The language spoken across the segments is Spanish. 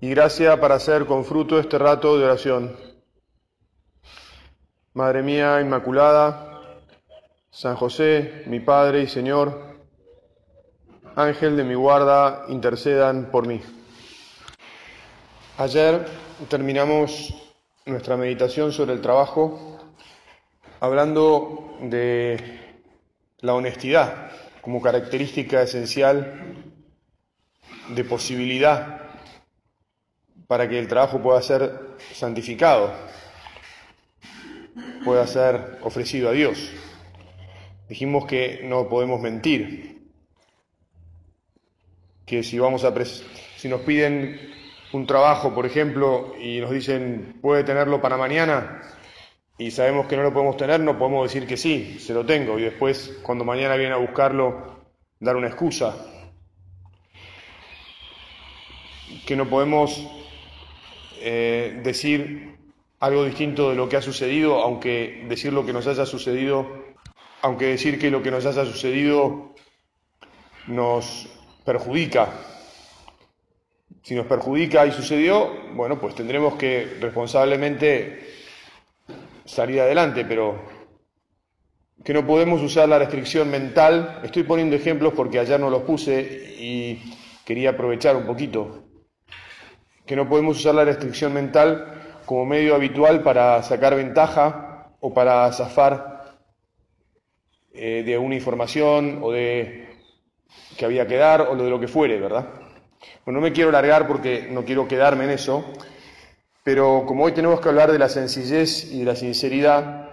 y gracia para hacer con fruto este rato de oración. Madre mía Inmaculada, San José, mi Padre y Señor, Ángel de mi guarda, intercedan por mí. Ayer terminamos nuestra meditación sobre el trabajo hablando de la honestidad como característica esencial de posibilidad para que el trabajo pueda ser santificado, pueda ser ofrecido a Dios. Dijimos que no podemos mentir, que si vamos a si nos piden un trabajo, por ejemplo, y nos dicen puede tenerlo para mañana y sabemos que no lo podemos tener, no podemos decir que sí, se lo tengo y después cuando mañana viene a buscarlo dar una excusa. Que no podemos eh, decir algo distinto de lo que ha sucedido, aunque decir lo que nos haya sucedido, aunque decir que lo que nos haya sucedido nos perjudica. Si nos perjudica y sucedió, bueno, pues tendremos que responsablemente salir adelante, pero que no podemos usar la restricción mental. Estoy poniendo ejemplos porque ayer no los puse y quería aprovechar un poquito que no podemos usar la restricción mental como medio habitual para sacar ventaja o para zafar eh, de una información o de que había que dar o de lo que fuere, ¿verdad? Bueno, no me quiero largar porque no quiero quedarme en eso, pero como hoy tenemos que hablar de la sencillez y de la sinceridad,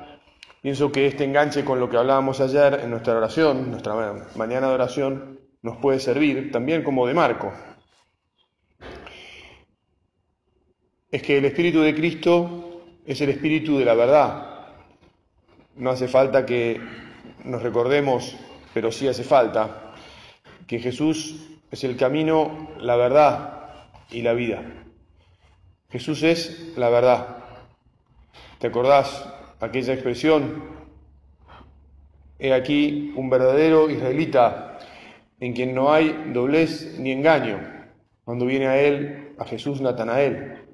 pienso que este enganche con lo que hablábamos ayer en nuestra oración, nuestra mañana de oración, nos puede servir también como de marco. Es que el Espíritu de Cristo es el Espíritu de la verdad. No hace falta que nos recordemos, pero sí hace falta, que Jesús es el camino, la verdad y la vida. Jesús es la verdad. ¿Te acordás aquella expresión? He aquí un verdadero israelita en quien no hay doblez ni engaño, cuando viene a él, a Jesús Natanael.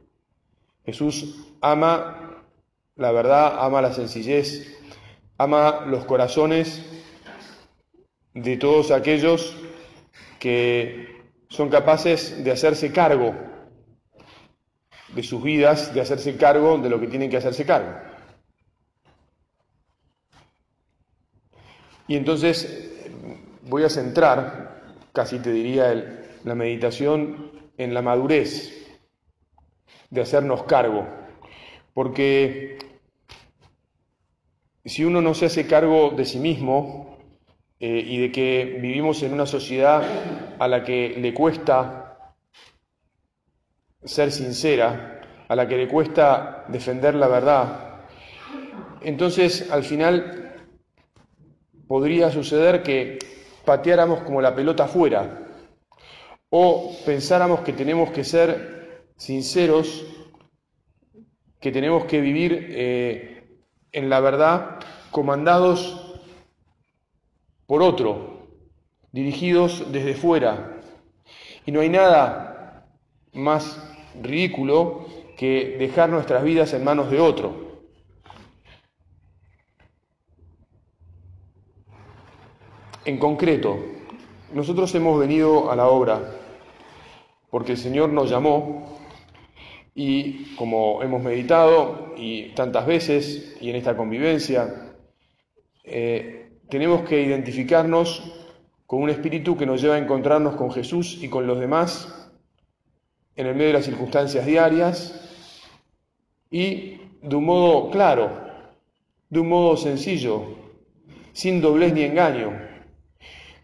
Jesús ama la verdad, ama la sencillez, ama los corazones de todos aquellos que son capaces de hacerse cargo de sus vidas, de hacerse cargo de lo que tienen que hacerse cargo. Y entonces voy a centrar, casi te diría, la meditación en la madurez de hacernos cargo. Porque si uno no se hace cargo de sí mismo eh, y de que vivimos en una sociedad a la que le cuesta ser sincera, a la que le cuesta defender la verdad, entonces al final podría suceder que pateáramos como la pelota afuera o pensáramos que tenemos que ser sinceros que tenemos que vivir eh, en la verdad comandados por otro, dirigidos desde fuera. Y no hay nada más ridículo que dejar nuestras vidas en manos de otro. En concreto, nosotros hemos venido a la obra porque el Señor nos llamó y como hemos meditado y tantas veces y en esta convivencia, eh, tenemos que identificarnos con un espíritu que nos lleva a encontrarnos con Jesús y con los demás en el medio de las circunstancias diarias y de un modo claro, de un modo sencillo, sin doblez ni engaño.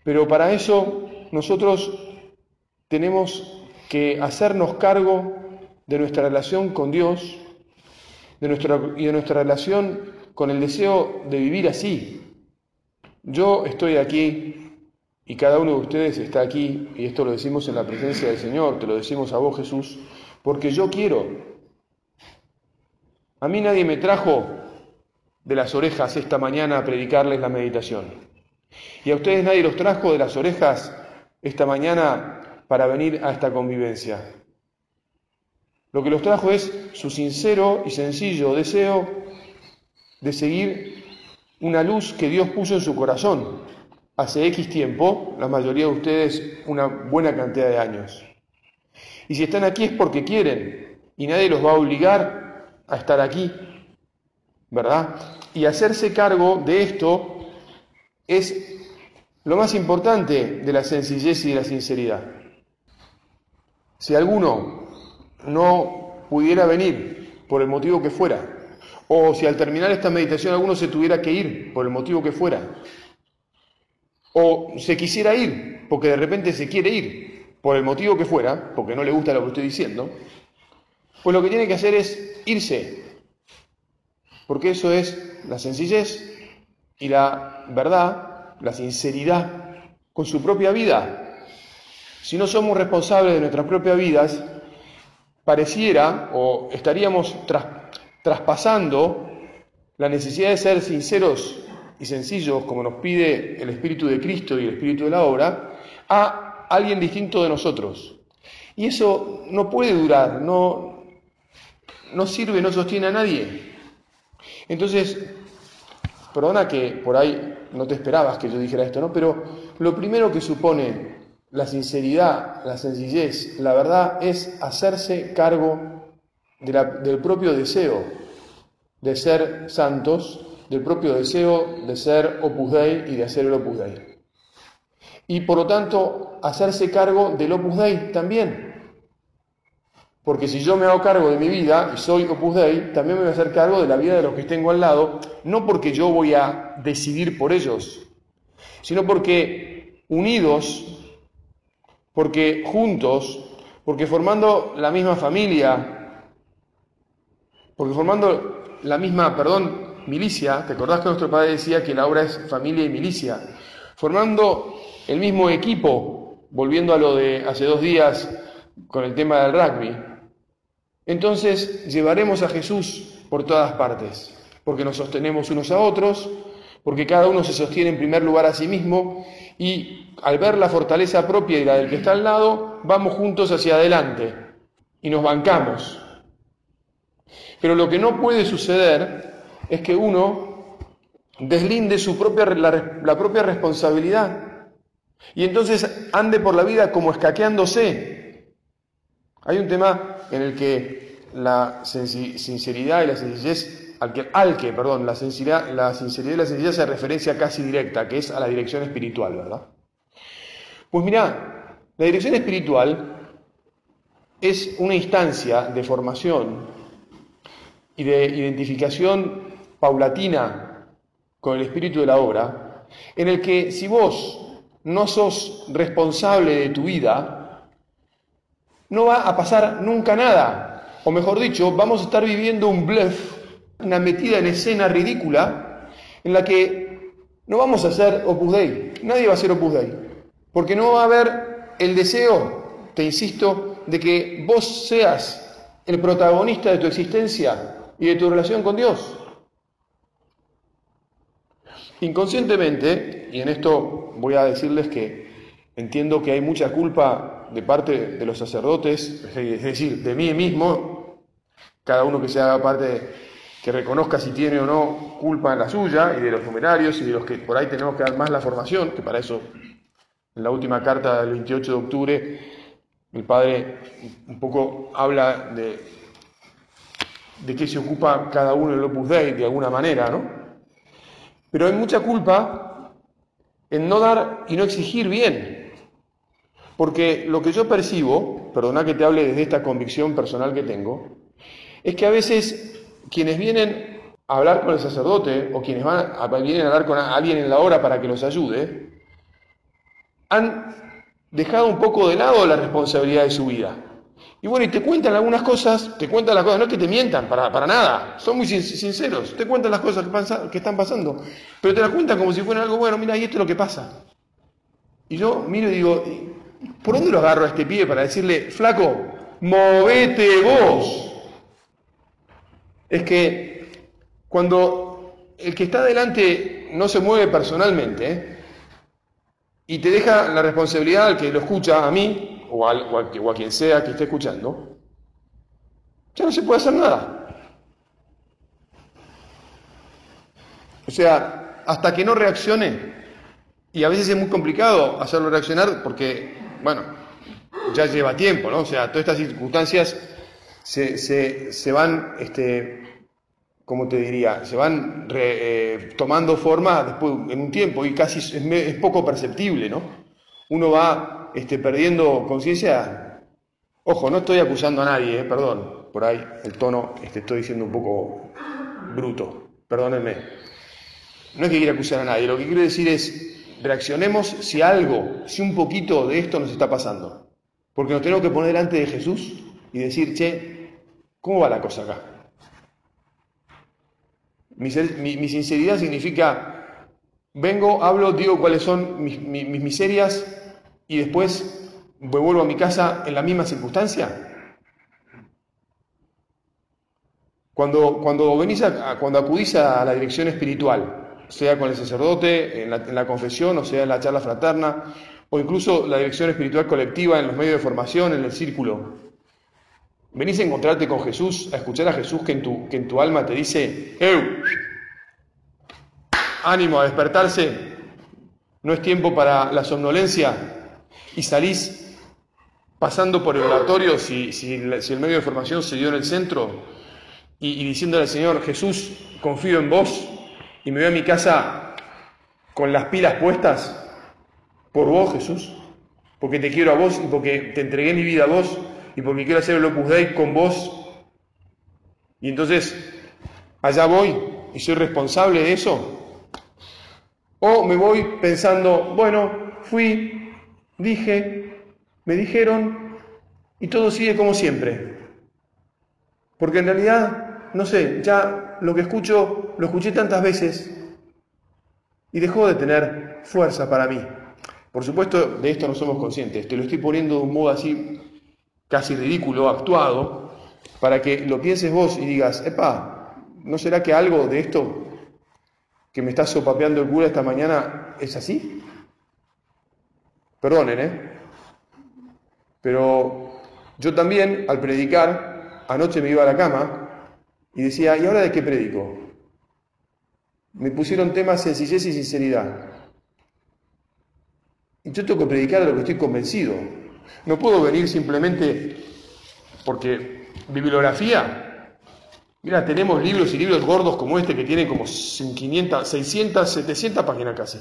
Pero para eso nosotros tenemos que hacernos cargo de nuestra relación con Dios de nuestra, y de nuestra relación con el deseo de vivir así. Yo estoy aquí y cada uno de ustedes está aquí, y esto lo decimos en la presencia del Señor, te lo decimos a vos Jesús, porque yo quiero. A mí nadie me trajo de las orejas esta mañana a predicarles la meditación. Y a ustedes nadie los trajo de las orejas esta mañana para venir a esta convivencia. Lo que los trajo es su sincero y sencillo deseo de seguir una luz que Dios puso en su corazón hace X tiempo, la mayoría de ustedes una buena cantidad de años. Y si están aquí es porque quieren y nadie los va a obligar a estar aquí, ¿verdad? Y hacerse cargo de esto es lo más importante de la sencillez y de la sinceridad. Si alguno no pudiera venir por el motivo que fuera, o si al terminar esta meditación alguno se tuviera que ir por el motivo que fuera, o se quisiera ir porque de repente se quiere ir por el motivo que fuera, porque no le gusta lo que estoy diciendo, pues lo que tiene que hacer es irse, porque eso es la sencillez y la verdad, la sinceridad con su propia vida. Si no somos responsables de nuestras propias vidas, pareciera o estaríamos traspasando la necesidad de ser sinceros y sencillos, como nos pide el Espíritu de Cristo y el Espíritu de la obra, a alguien distinto de nosotros. Y eso no puede durar, no, no sirve, no sostiene a nadie. Entonces, perdona que por ahí no te esperabas que yo dijera esto, ¿no? Pero lo primero que supone la sinceridad, la sencillez, la verdad es hacerse cargo del propio deseo de ser santos, del propio deseo de ser opus dei y de hacer el opus dei. Y por lo tanto, hacerse cargo del opus dei también. Porque si yo me hago cargo de mi vida y soy opus dei, también me voy a hacer cargo de la vida de los que tengo al lado, no porque yo voy a decidir por ellos, sino porque unidos porque juntos, porque formando la misma familia, porque formando la misma, perdón, milicia, ¿te acordás que nuestro padre decía que la obra es familia y milicia? Formando el mismo equipo, volviendo a lo de hace dos días con el tema del rugby, entonces llevaremos a Jesús por todas partes, porque nos sostenemos unos a otros, porque cada uno se sostiene en primer lugar a sí mismo y al ver la fortaleza propia y la del que está al lado, vamos juntos hacia adelante y nos bancamos. Pero lo que no puede suceder es que uno deslinde su propia, la, propia responsabilidad y entonces ande por la vida como escaqueándose. Hay un tema en el que la sinceridad y la sencillez, al que, al que perdón, la sinceridad, la sinceridad y la sencillez se referencia casi directa, que es a la dirección espiritual, ¿verdad? Pues mira, la dirección espiritual es una instancia de formación y de identificación paulatina con el espíritu de la obra, en el que si vos no sos responsable de tu vida, no va a pasar nunca nada. O mejor dicho, vamos a estar viviendo un bluff, una metida en escena ridícula, en la que no vamos a ser Opus Dei. Nadie va a ser Opus Dei. Porque no va a haber el deseo, te insisto, de que vos seas el protagonista de tu existencia y de tu relación con Dios. Inconscientemente, y en esto voy a decirles que entiendo que hay mucha culpa de parte de los sacerdotes, es decir, de mí mismo, cada uno que se haga parte, que reconozca si tiene o no culpa en la suya, y de los numerarios y de los que por ahí tenemos que dar más la formación, que para eso en la última carta del 28 de octubre, el padre un poco habla de, de qué se ocupa cada uno del Opus Dei de alguna manera, ¿no? Pero hay mucha culpa en no dar y no exigir bien. Porque lo que yo percibo, perdona que te hable desde esta convicción personal que tengo, es que a veces quienes vienen a hablar con el sacerdote o quienes van a, vienen a hablar con alguien en la hora para que los ayude, han dejado un poco de lado la responsabilidad de su vida Y bueno, y te cuentan algunas cosas, te cuentan las cosas, no es que te mientan, para, para nada, son muy sinceros, te cuentan las cosas que, que están pasando, pero te las cuentan como si fuera algo bueno, mira, y esto es lo que pasa. Y yo miro y digo, ¿por dónde lo agarro a este pie para decirle, flaco, movete vos? Es que cuando el que está delante no se mueve personalmente y te deja la responsabilidad al que lo escucha, a mí, o, a, quien sea que esté escuchando, ya no se puede hacer nada. O sea, hasta que no reaccione, y a veces es muy complicado hacerlo reaccionar porque, bueno, ya lleva tiempo, ¿no? O sea, todas estas circunstancias se, se, van, este, ¿cómo te diría? Se van eh, tomando forma después en un tiempo y casi es, poco perceptible, ¿no? Uno va esté perdiendo conciencia, ojo, no estoy acusando a nadie, eh, perdón, por ahí el tono este, estoy diciendo un poco bruto, perdónenme. No es que quiera acusar a nadie, lo que quiero decir es, reaccionemos si algo, si un poquito de esto nos está pasando. Porque nos tenemos que poner delante de Jesús y decir, che, ¿cómo va la cosa acá? Mi, sinceridad significa, vengo, hablo, digo cuáles son mis miserias, y después vuelvo a mi casa en la misma circunstancia? Cuando, cuando, venís a, cuando acudís a la dirección espiritual, sea con el sacerdote, en la confesión, o sea en la charla fraterna, o incluso la dirección espiritual colectiva en los medios de formación, en el círculo, venís a encontrarte con Jesús, a escuchar a Jesús que en tu, que en tu alma te dice, ¡Eu! ánimo a despertarse, no es tiempo para la somnolencia, y salís pasando por el oratorio, si, si, el medio de formación se dio en el centro, y, diciéndole al Señor, Jesús, confío en vos, y me voy a mi casa con las pilas puestas por vos, Jesús, porque te quiero a vos y porque te entregué mi vida a vos y porque quiero hacer el Opus Dei con vos. Y entonces, allá voy y soy responsable de eso. O me voy pensando, bueno, fui, dije, me dijeron y todo sigue como siempre. Porque en realidad, no sé, ya lo que escucho, lo escuché tantas veces y dejó de tener fuerza para mí. Por supuesto, de esto no somos conscientes. Te lo estoy poniendo de un modo así casi ridículo, actuado, para que lo pienses vos y digas, epa, ¿no será que algo de esto que me está sopapeando el cura esta mañana es así? Perdonen, ¿eh? Pero yo también, al predicar, anoche me iba a la cama y decía, ¿y ahora de qué predico? Me pusieron temas sencillez y sinceridad. Y yo tengo que predicar de lo que estoy convencido. No puedo venir simplemente porque bibliografía. Mira, tenemos libros y libros gordos como este que tienen como 500, 600, 700 páginas casi.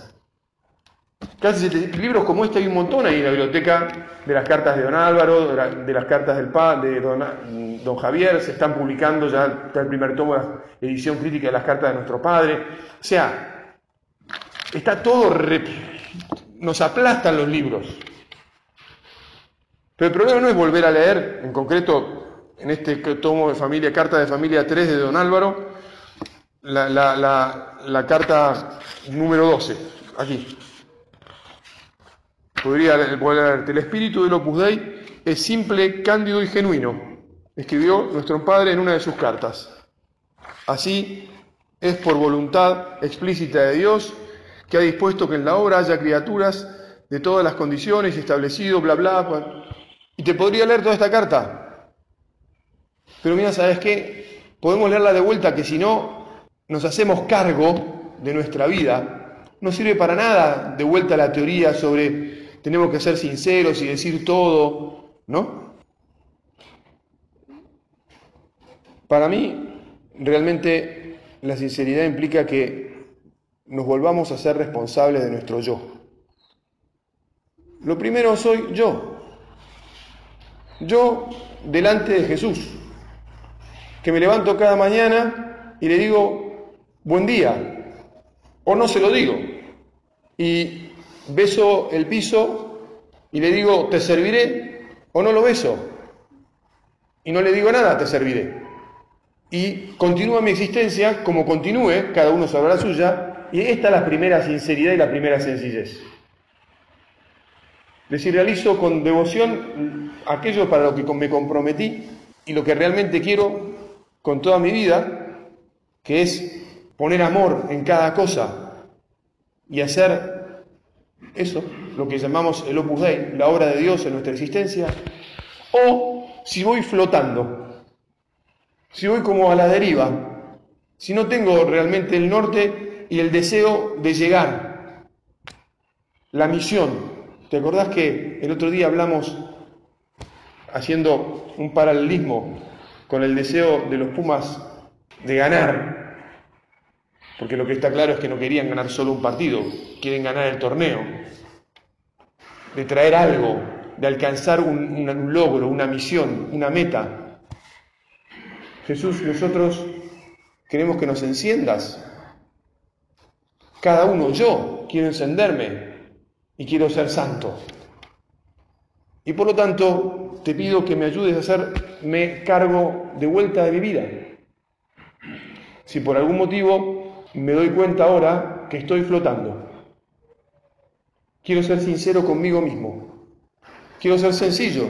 Casi libros como este hay un montón ahí en la biblioteca de las cartas de don Álvaro, de, las cartas del pa, de don, Javier, se están publicando ya el primer tomo de la edición crítica de las cartas de nuestro padre. O sea, está todo, nos aplastan los libros. Pero el problema no es volver a leer, en concreto en este tomo de familia, carta de familia 3 de don Álvaro, la, carta número 12, aquí. Podría leerte, el espíritu del Opus Dei es simple, cándido y genuino, escribió nuestro padre en una de sus cartas. Así es por voluntad explícita de Dios que ha dispuesto que en la obra haya criaturas de todas las condiciones establecido, bla, bla, y te podría leer toda esta carta. Pero mira, ¿sabes qué? Podemos leerla de vuelta que si no nos hacemos cargo de nuestra vida, no sirve para nada de vuelta la teoría sobre tenemos que ser sinceros y decir todo, ¿no? Para mí, realmente la sinceridad implica que nos volvamos a ser responsables de nuestro yo. Lo primero soy yo. Yo delante de Jesús, que me levanto cada mañana y le digo, buen día, o no se lo digo. Y beso el piso y le digo, te serviré o no lo beso. y no le digo nada, te serviré. Y continúa mi existencia como continúe, cada uno sabrá la suya, y esta es la primera sinceridad y la primera sencillez. Decir, realizo con devoción aquello para lo que me comprometí y lo que realmente quiero con toda mi vida, que es poner amor en cada cosa y hacer eso, lo que llamamos el Opus Dei, la obra de Dios en nuestra existencia, o si voy flotando, si voy como a la deriva, si no tengo realmente el norte y el deseo de llegar, la misión. ¿Te acordás que el otro día hablamos haciendo un paralelismo con el deseo de los Pumas de ganar? Porque lo que está claro es que no querían ganar solo un partido, quieren ganar el torneo, de traer algo, de alcanzar un, un logro, una misión, una meta. Jesús, nosotros queremos que nos enciendas. Cada uno, yo quiero encenderme y quiero ser santo. Y por lo tanto, te pido que me ayudes a hacerme cargo de vuelta de mi vida. Si por algún motivo me doy cuenta ahora que estoy flotando. Quiero ser sincero conmigo mismo. Quiero ser sencillo.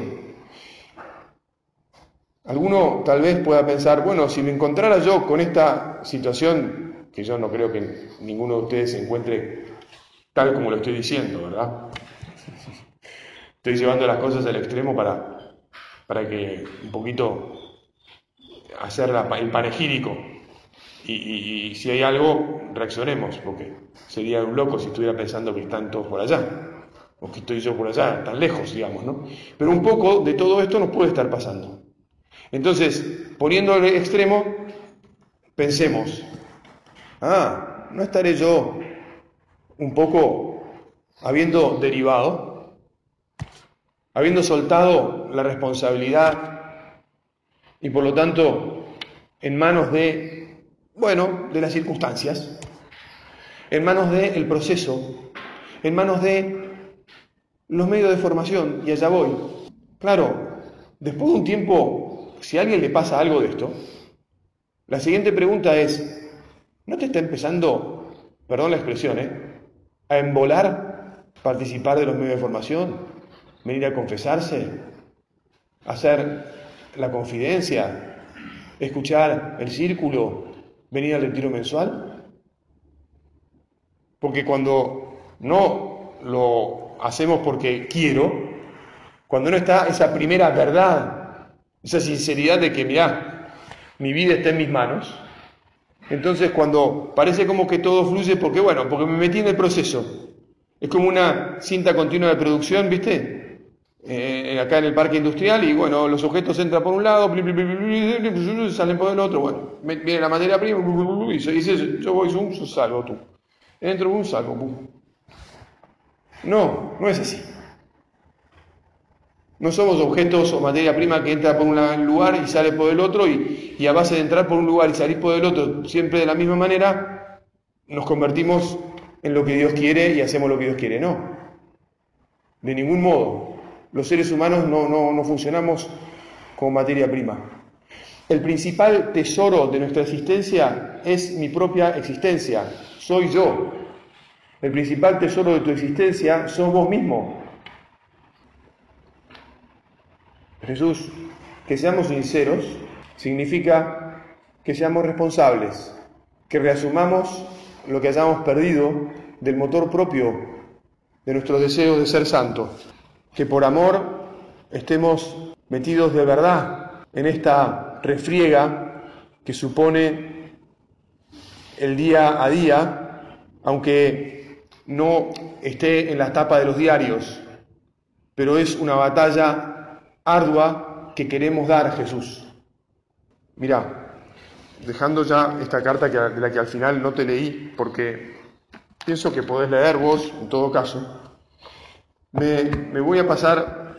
Alguno tal vez pueda pensar, bueno, si me encontrara yo con esta situación, que yo no creo que ninguno de ustedes se encuentre como lo estoy diciendo, ¿verdad? Estoy llevando las cosas al extremo para, para que un poquito hacer el panegírico y, si hay algo, reaccionemos, porque sería un loco si estuviera pensando que están todos por allá, o que estoy yo por allá, tan lejos, digamos, ¿no? Pero un poco de todo esto nos puede estar pasando. Entonces, poniendo el extremo, pensemos, ah, ¿no estaré yo un poco habiendo derivado, habiendo soltado la responsabilidad y por lo tanto en manos de bueno, de las circunstancias, en manos del proceso, en manos de los medios de formación, y allá voy. Claro, después de un tiempo, si a alguien le pasa algo de esto, la siguiente pregunta es, ¿no te está empezando, perdón la expresión, ¿eh? A embolar participar de los medios de formación, venir a confesarse, hacer la confidencia, escuchar el círculo, venir al retiro mensual? Porque cuando no lo hacemos porque quiero, cuando no está esa primera verdad, esa sinceridad de que, mi vida está en mis manos, entonces cuando parece como que todo fluye, porque bueno, porque me metí en el proceso, es como una cinta continua de producción, ¿viste? Eh, acá en el parque industrial y bueno, los objetos entran por un lado, salen por el otro, bueno, viene la materia prima y se dice, yo voy, yo salgo tú. Entro, un salgo, No, no es así. No somos objetos o materia prima que entra por un lugar y sale por el otro y, y a base de entrar por un lugar y salir por el otro siempre de la misma manera, nos convertimos en lo que Dios quiere y hacemos lo que Dios quiere. No, de ningún modo los seres humanos no, funcionamos como materia prima. El principal tesoro de nuestra existencia es mi propia existencia, soy yo. El principal tesoro de tu existencia sos vos mismo. Jesús, que seamos sinceros significa que seamos responsables, que reasumamos lo que hayamos perdido del motor propio de nuestro deseo de ser santo. Que por amor estemos metidos de verdad en esta refriega que supone el día a día, aunque no esté en la tapa de los diarios, pero es una batalla ardua que queremos dar a Jesús. Mira, dejando ya esta carta de la que al final no te leí, porque pienso que podés leer vos, en todo caso, me, voy a pasar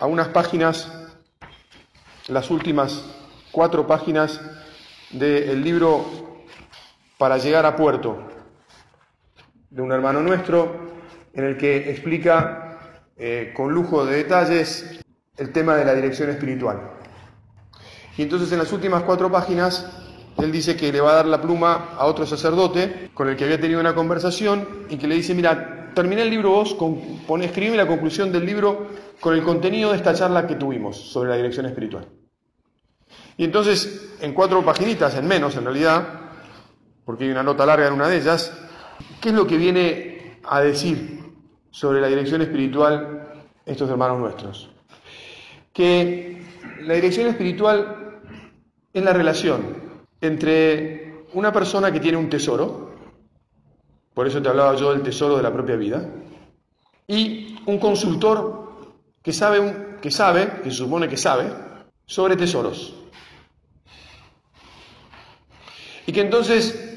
a unas páginas, las últimas cuatro páginas del libro Para llegar a puerto, de un hermano nuestro, en el que explica eh, con lujo de detalles el tema de la dirección espiritual. Y entonces en las últimas cuatro páginas, él dice que le va a dar la pluma a otro sacerdote con el que había tenido una conversación y que le dice, mira, terminé el libro vos, con, escribime la conclusión del libro con el contenido de esta charla que tuvimos sobre la dirección espiritual. Y entonces, en cuatro paginitas, en menos en realidad, porque hay una nota larga en una de ellas, ¿qué es lo que viene a decir sobre la dirección espiritual estos hermanos nuestros? Que la dirección espiritual es la relación entre una persona que tiene un tesoro, por eso te hablaba yo del tesoro de la propia vida, y un consultor que sabe, que sabe, que se supone que sabe, sobre tesoros. Y que entonces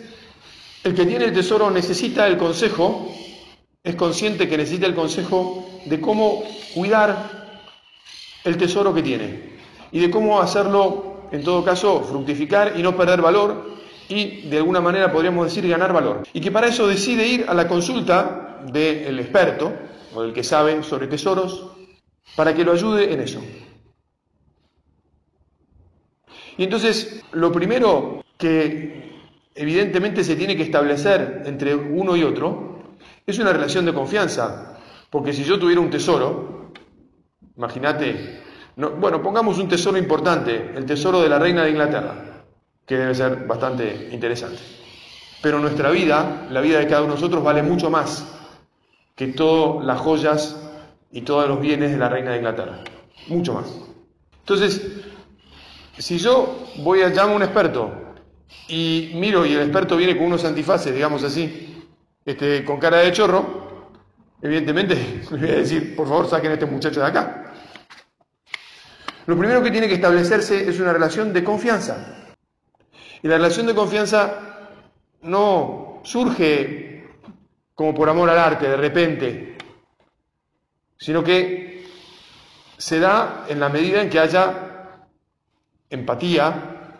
el que tiene el tesoro necesita el consejo, es consciente que necesita el consejo de cómo cuidar el tesoro que tiene y de cómo hacerlo, en todo caso, fructificar y no perder valor y de alguna manera podríamos decir ganar valor. Y que para eso decide ir a la consulta del experto o del que sabe sobre tesoros para que lo ayude en eso. Y entonces, lo primero que evidentemente se tiene que establecer entre uno y otro es una relación de confianza. Porque si yo tuviera un tesoro, imagínate, bueno, pongamos un tesoro importante, el tesoro de la reina de Inglaterra, que debe ser bastante interesante. Pero nuestra vida, la vida de cada uno de nosotros, vale mucho más que todas las joyas y todos los bienes de la reina de Inglaterra. Mucho más. Entonces, si yo voy a llamar a un experto y miro y el experto viene con unos antifaces, digamos así, este, con cara de chorro, evidentemente le voy a decir, por favor, saquen a este muchacho de acá. Lo primero que tiene que establecerse es una relación de confianza. Y la relación de confianza no surge como por amor al arte, de repente, sino que se da en la medida en que haya empatía,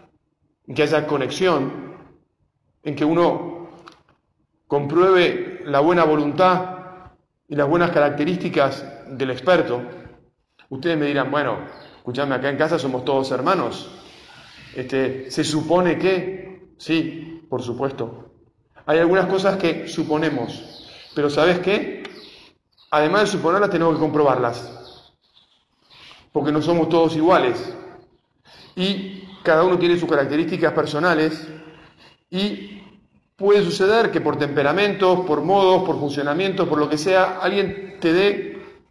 en que haya conexión, en que uno compruebe la buena voluntad y las buenas características del experto. Ustedes me dirán, bueno, escuchadme, acá en casa somos todos hermanos. Este, se supone que, sí, por supuesto. Hay algunas cosas que suponemos, pero ¿sabes qué? Además de suponerlas, tenemos que comprobarlas, porque no somos todos iguales. Y cada uno tiene sus características personales y puede suceder que por temperamentos, por modos, por funcionamientos, por lo que sea, alguien te dé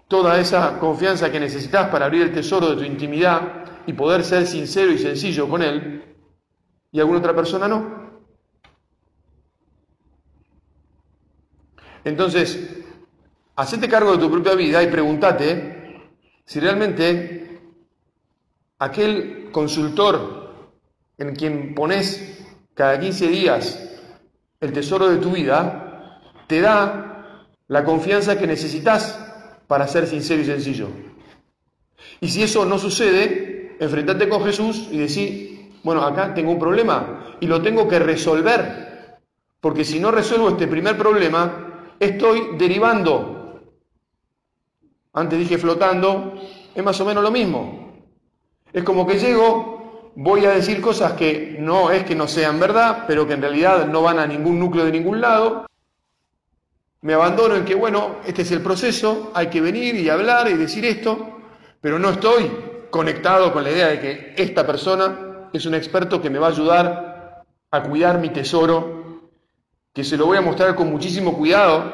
toda esa confianza que necesitas para abrir el tesoro de tu intimidad y poder ser sincero y sencillo con él, y alguna otra persona no. Entonces, hacete cargo de tu propia vida y pregúntate si realmente aquel consultor en quien pones cada 15 días el tesoro de tu vida, te da la confianza que necesitas para ser sincero y sencillo. Y si eso no sucede, enfrentate con Jesús y decir, bueno, acá tengo un problema y lo tengo que resolver, porque si no resuelvo este primer problema, estoy derivando. Antes dije flotando, es más o menos lo mismo. Es como que llego voy a decir cosas que no es que no sean verdad, pero que en realidad no van a ningún núcleo de ningún lado. Me abandono en que, bueno, este es el proceso, hay que venir y hablar y decir esto, pero no estoy conectado con la idea de que esta persona es un experto que me va a ayudar a cuidar mi tesoro, que se lo voy a mostrar con muchísimo cuidado,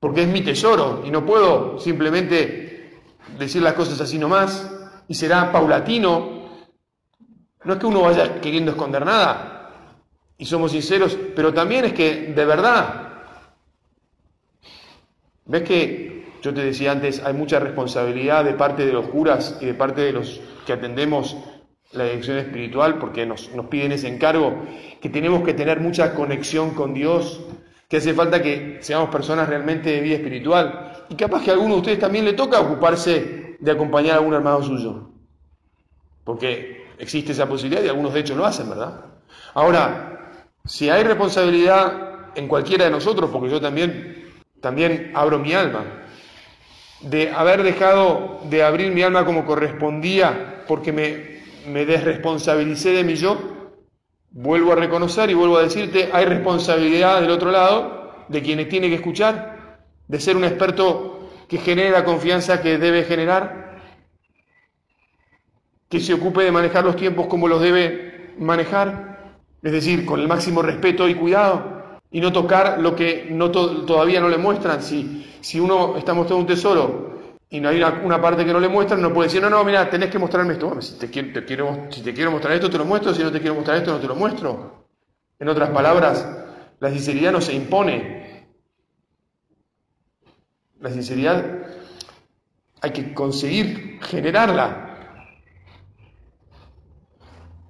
porque es mi tesoro y no puedo simplemente decir las cosas así nomás, y será paulatino, no es que uno vaya queriendo esconder nada, y somos sinceros, pero también es que de verdad, ves que yo te decía antes, hay mucha responsabilidad de parte de los curas y de parte de los que atendemos la dirección espiritual, porque nos, nos piden ese encargo, que tenemos que tener mucha conexión con Dios, que hace falta que seamos personas realmente de vida espiritual, y capaz que a alguno de ustedes también le toca ocuparse de acompañar a algún hermano suyo, porque Existe esa posibilidad y algunos de hecho lo hacen, ¿verdad? Ahora, si hay responsabilidad en cualquiera de nosotros, porque yo también, también abro mi alma, de haber dejado de abrir mi alma como correspondía, porque me, me desresponsabilicé de mi yo, vuelvo a reconocer y vuelvo a decirte, hay responsabilidad del otro lado, de quienes tiene que escuchar, de ser un experto que genere la confianza que debe generar, que se ocupe de manejar los tiempos como los debe manejar, es decir, con el máximo respeto y cuidado, y no tocar lo que todavía no le muestran. Si, si uno está mostrando un tesoro y no hay una, parte que no le muestran, no puede decir, no, no, mira, tenés que mostrarme esto. si, te, quiero, si te quiero mostrar esto, te lo muestro, si no te quiero mostrar esto, no te lo muestro. En otras palabras, la sinceridad no se impone. La sinceridad hay que conseguir generarla.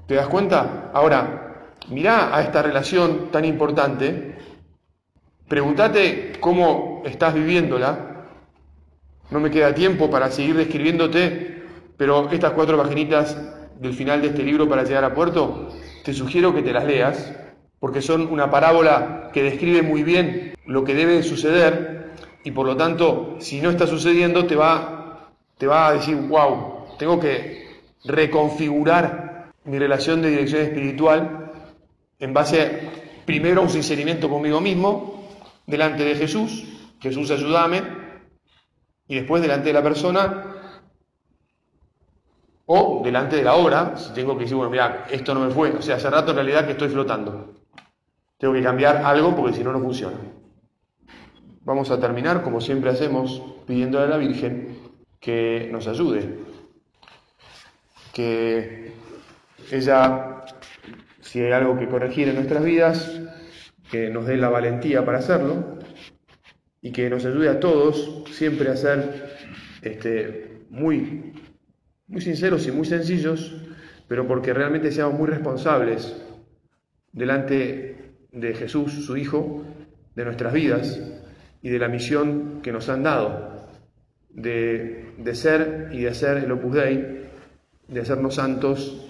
¿Te das cuenta? Ahora, mirá a esta relación tan importante, pregúntate cómo estás viviéndola. No me queda tiempo para seguir describiéndote, pero estas cuatro paginitas del final de este libro para llegar a puerto, te sugiero que te las leas, porque son una parábola que describe muy bien lo que debe suceder y por lo tanto, si no está sucediendo, te va, te va a decir, wow, tengo que reconfigurar mi relación de dirección espiritual en base primero a un sinceramiento conmigo mismo, delante de Jesús, Jesús ayúdame, y después delante de la persona o delante de la obra, si tengo que decir, bueno, mira, esto no me fue, o sea, hace rato en realidad que estoy flotando. Tengo que cambiar algo porque si no, no funciona. Vamos a terminar, como siempre hacemos, pidiéndole a la Virgen que nos ayude, que ella, si hay algo que corregir en nuestras vidas, que nos dé la valentía para hacerlo, y que nos ayude a todos siempre a ser este, muy, muy sinceros y muy sencillos, pero porque realmente seamos muy responsables delante de Jesús, su Hijo, de nuestras vidas y de la misión que nos han dado de, de ser y de hacer el Opus Dei, de hacernos santos